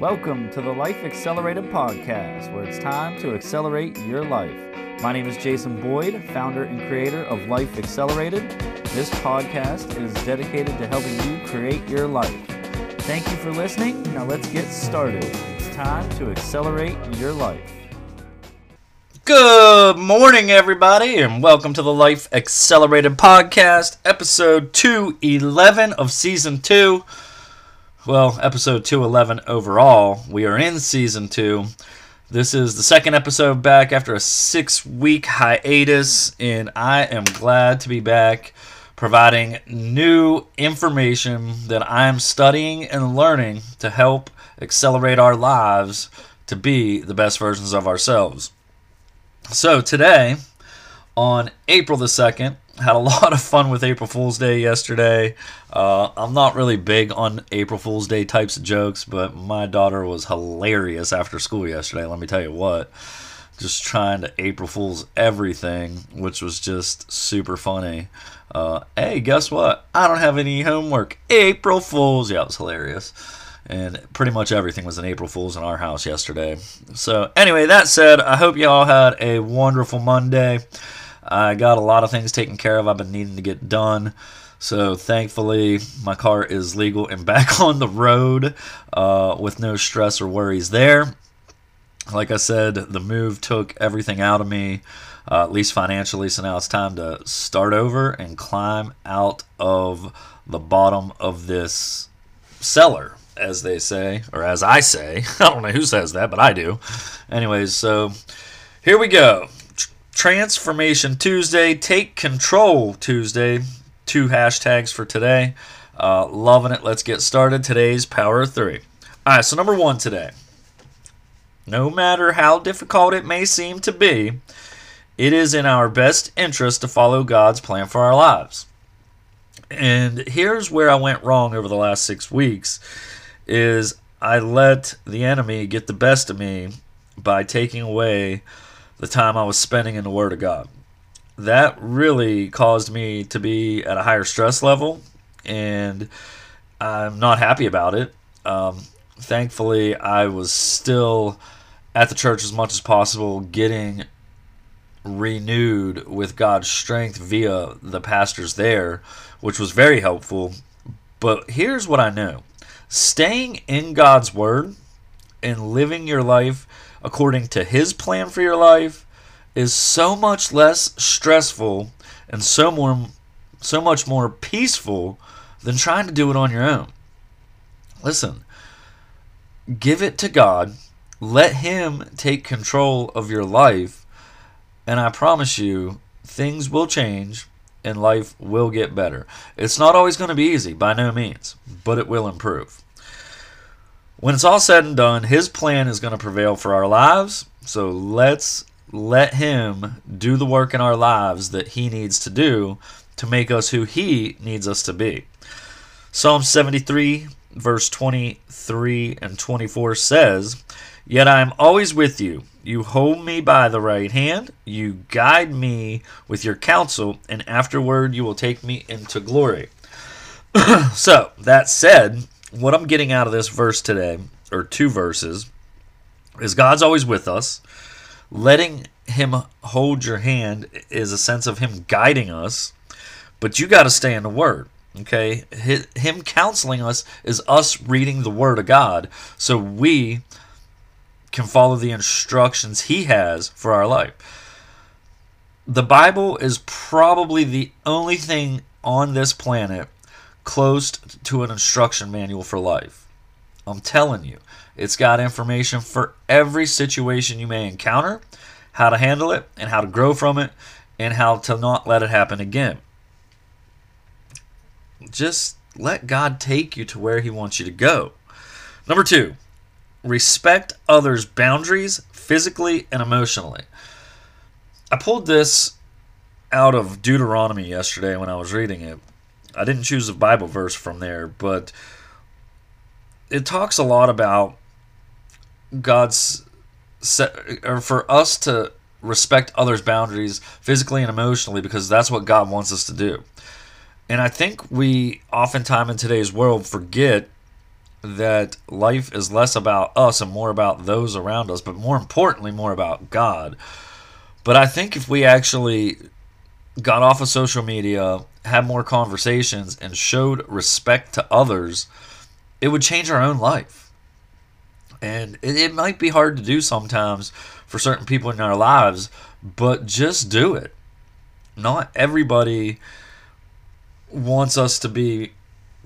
Welcome to the Life Accelerated podcast, where it's time to accelerate your life. My name is Jason Boyd, founder and creator of Life Accelerated. This podcast is dedicated to helping you create your life. Thank you for listening. Now let's get started. It's time to accelerate your life. Good morning, everybody, and welcome to the Life Accelerated podcast, episode 211 of season 2 well, episode 211 overall. We are in season 2. This is the second episode back after a six week hiatus, and I am glad to be back providing new information that I am studying and learning to help accelerate our lives to be the best versions of ourselves. So, today, on April the 2nd, had a lot of fun with April Fool's Day yesterday. Uh, I'm not really big on April Fool's Day types of jokes, but my daughter was hilarious after school yesterday. Let me tell you what. Just trying to April Fool's everything, which was just super funny. Uh, hey, guess what? I don't have any homework. April Fool's. Yeah, it was hilarious. And pretty much everything was an April Fool's in our house yesterday. So, anyway, that said, I hope you all had a wonderful Monday. I got a lot of things taken care of I've been needing to get done. So thankfully, my car is legal and back on the road uh, with no stress or worries there. Like I said, the move took everything out of me, uh, at least financially. So now it's time to start over and climb out of the bottom of this cellar, as they say, or as I say. I don't know who says that, but I do. Anyways, so here we go. Transformation Tuesday, Take Control Tuesday. Two hashtags for today. Uh, loving it. Let's get started. Today's Power of Three. All right, so number one today. No matter how difficult it may seem to be, it is in our best interest to follow God's plan for our lives. And here's where I went wrong over the last six weeks is I let the enemy get the best of me by taking away the time I was spending in the Word of God. That really caused me to be at a higher stress level, and I'm not happy about it. Um, thankfully, I was still at the church as much as possible, getting renewed with God's strength via the pastors there, which was very helpful. But here's what I know staying in God's Word and living your life according to His plan for your life is so much less stressful and so more so much more peaceful than trying to do it on your own. Listen, give it to God, let Him take control of your life, and I promise you, things will change and life will get better. It's not always going to be easy, by no means, but it will improve. When it's all said and done, his plan is going to prevail for our lives. So let's let him do the work in our lives that he needs to do to make us who he needs us to be. Psalm 73, verse 23 and 24 says, Yet I am always with you. You hold me by the right hand. You guide me with your counsel, and afterward you will take me into glory. so, that said, what I'm getting out of this verse today, or two verses, is God's always with us. Letting Him hold your hand is a sense of Him guiding us, but you got to stay in the Word. Okay? Him counseling us is us reading the Word of God so we can follow the instructions He has for our life. The Bible is probably the only thing on this planet close to an instruction manual for life. I'm telling you, it's got information for every situation you may encounter, how to handle it, and how to grow from it, and how to not let it happen again. Just let God take you to where He wants you to go. Number two, respect others' boundaries physically and emotionally. I pulled this out of Deuteronomy yesterday when I was reading it. I didn't choose a Bible verse from there, but it talks a lot about God's set, or for us to respect others' boundaries physically and emotionally because that's what God wants us to do. And I think we oftentimes in today's world forget that life is less about us and more about those around us, but more importantly, more about God. But I think if we actually got off of social media, had more conversations, and showed respect to others, it would change our own life. And it, it might be hard to do sometimes for certain people in our lives, but just do it. Not everybody wants us to be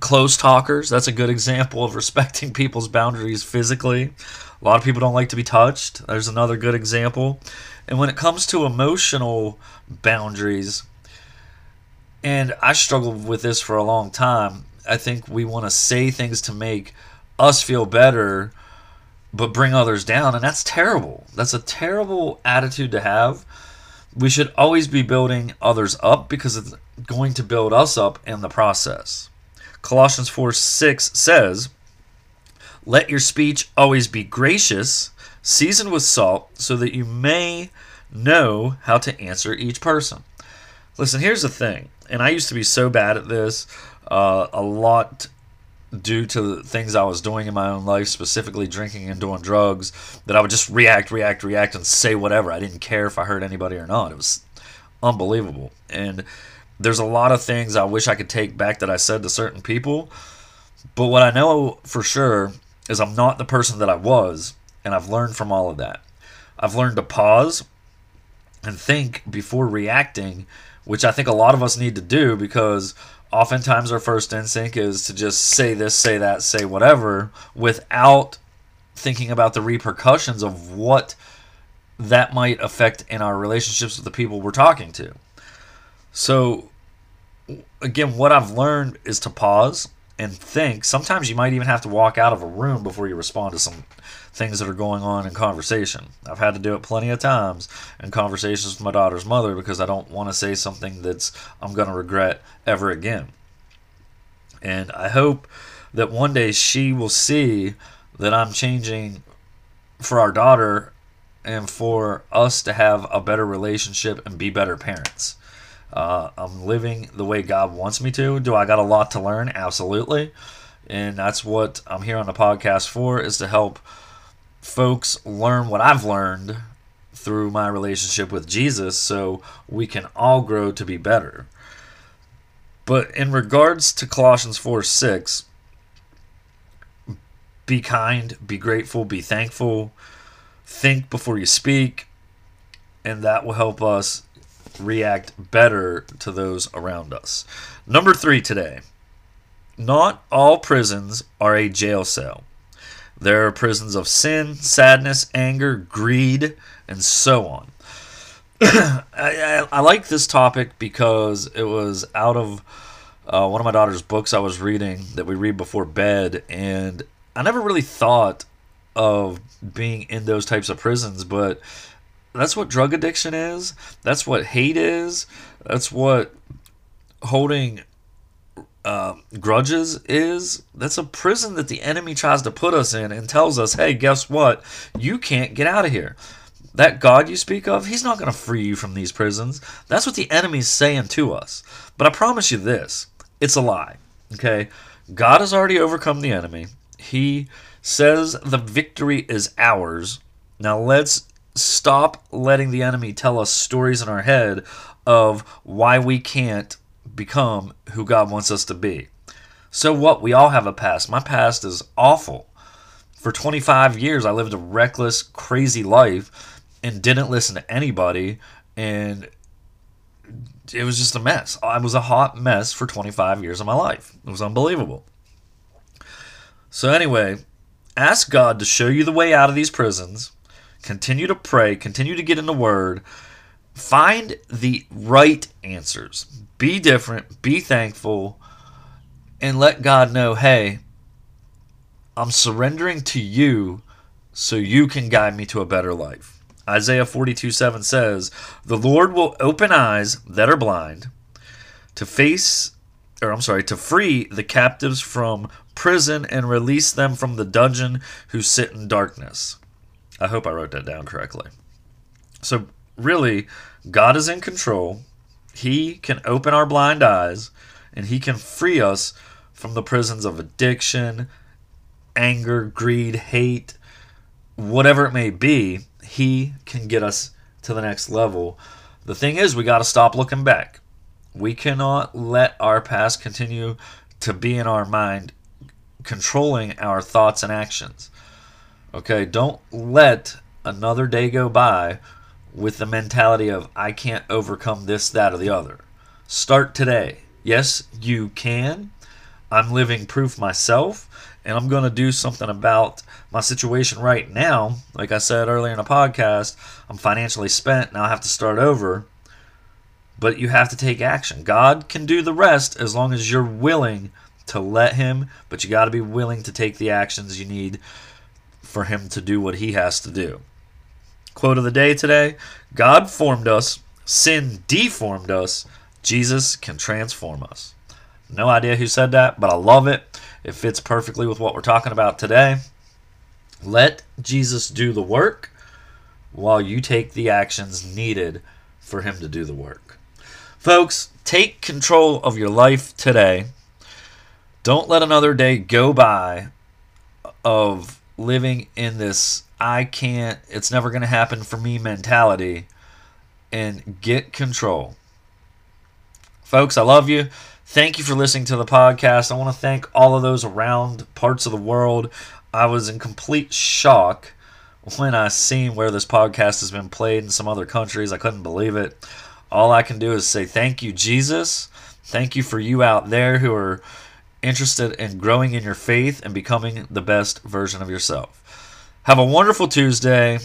close talkers. That's a good example of respecting people's boundaries physically. A lot of people don't like to be touched. There's another good example. And when it comes to emotional boundaries, and I struggled with this for a long time, I think we want to say things to make us feel better, but bring others down. And that's terrible. That's a terrible attitude to have. We should always be building others up because it's going to build us up in the process. Colossians 4 6 says, Let your speech always be gracious, seasoned with salt, so that you may know how to answer each person. Listen, here's the thing, and I used to be so bad at this, uh, a lot due to the things I was doing in my own life, specifically drinking and doing drugs, that I would just react, react, react, and say whatever. I didn't care if I hurt anybody or not. It was unbelievable. And there's a lot of things I wish I could take back that I said to certain people. But what I know for sure is I'm not the person that I was, and I've learned from all of that. I've learned to pause and think before reacting, which I think a lot of us need to do because oftentimes our first instinct is to just say this, say that, say whatever without thinking about the repercussions of what that might affect in our relationships with the people we're talking to. So, again, what I've learned is to pause and think. Sometimes you might even have to walk out of a room before you respond to some things that are going on in conversation. I've had to do it plenty of times in conversations with my daughter's mother because I don't want to say something that's I'm going to regret ever again. And I hope that one day she will see that I'm changing for our daughter and for us to have a better relationship and be better parents. Uh, I'm living the way God wants me to. Do I got a lot to learn? Absolutely. And that's what I'm here on the podcast for is to help folks learn what I've learned through my relationship with Jesus so we can all grow to be better. But in regards to Colossians 4 6, be kind, be grateful, be thankful, think before you speak, and that will help us react better to those around us. Number three today not all prisons are a jail cell. There are prisons of sin, sadness, anger, greed, and so on. I, I, I, like this topic because it was out of uh, one of my daughter's books I was reading that we read before bed, and I never really thought of being in those types of prisons, but that's what drug addiction is. That's what hate is. That's what holding uh, grudges is. That's a prison that the enemy tries to put us in and tells us, hey, guess what? You can't get out of here. That God you speak of, he's not going to free you from these prisons. That's what the enemy's saying to us. But I promise you this it's a lie. Okay? God has already overcome the enemy. He says the victory is ours. Now let's stop letting the enemy tell us stories in our head of why we can't become who God wants us to be. So what? We all have a past. My past is awful. For 25 years, I lived a reckless, crazy life and didn't listen to anybody. And it was just a mess. I was a hot mess for 25 years of my life. It was unbelievable. So, anyway, ask God to show you the way out of these prisons Continue to pray, continue to get in the Word, find the right answers. Be different, be thankful, and let God know hey, I'm surrendering to you so you can guide me to a better life. Isaiah 42 7 says, The Lord will open eyes that are blind to face, or I'm sorry, to free the captives from prison and release them from the dungeon who sit in darkness. I hope I wrote that down correctly. So, really, God is in control. He can open our blind eyes and He can free us from the prisons of addiction, anger, greed, hate, whatever it may be, He can get us to the next level. The thing is, we got to stop looking back. We cannot let our past continue to be in our mind, controlling our thoughts and actions. Okay, don't let another day go by with the mentality of, I can't overcome this, that, or the other. Start today. Yes, you can. I'm living proof myself, and I'm going to do something about my situation right now. Like I said earlier in the podcast, I'm financially spent. Now I have to start over. But you have to take action. God can do the rest as long as you're willing to let Him, but you got to be willing to take the actions you need for Him to do what He has to do. Quote of the day today God formed us, sin deformed us, Jesus can transform us. No idea who said that, but I love it. It fits perfectly with what we're talking about today. Let Jesus do the work while you take the actions needed for him to do the work. Folks, take control of your life today. Don't let another day go by of living in this I can't, it's never going to happen for me mentality and get control. Folks, I love you. Thank you for listening to the podcast. I want to thank all of those around parts of the world. I was in complete shock when I seen where this podcast has been played in some other countries. I couldn't believe it. All I can do is say thank you, Jesus. Thank you for you out there who are interested in growing in your faith and becoming the best version of yourself. Have a wonderful Tuesday.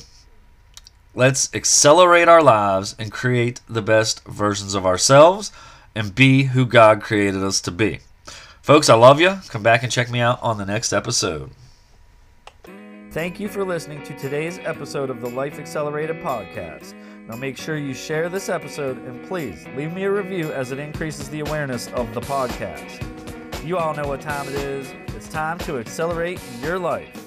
Let's accelerate our lives and create the best versions of ourselves and be who God created us to be. Folks, I love you. Come back and check me out on the next episode. Thank you for listening to today's episode of the Life Accelerated podcast. Now make sure you share this episode and please leave me a review as it increases the awareness of the podcast. You all know what time it is. It's time to accelerate your life.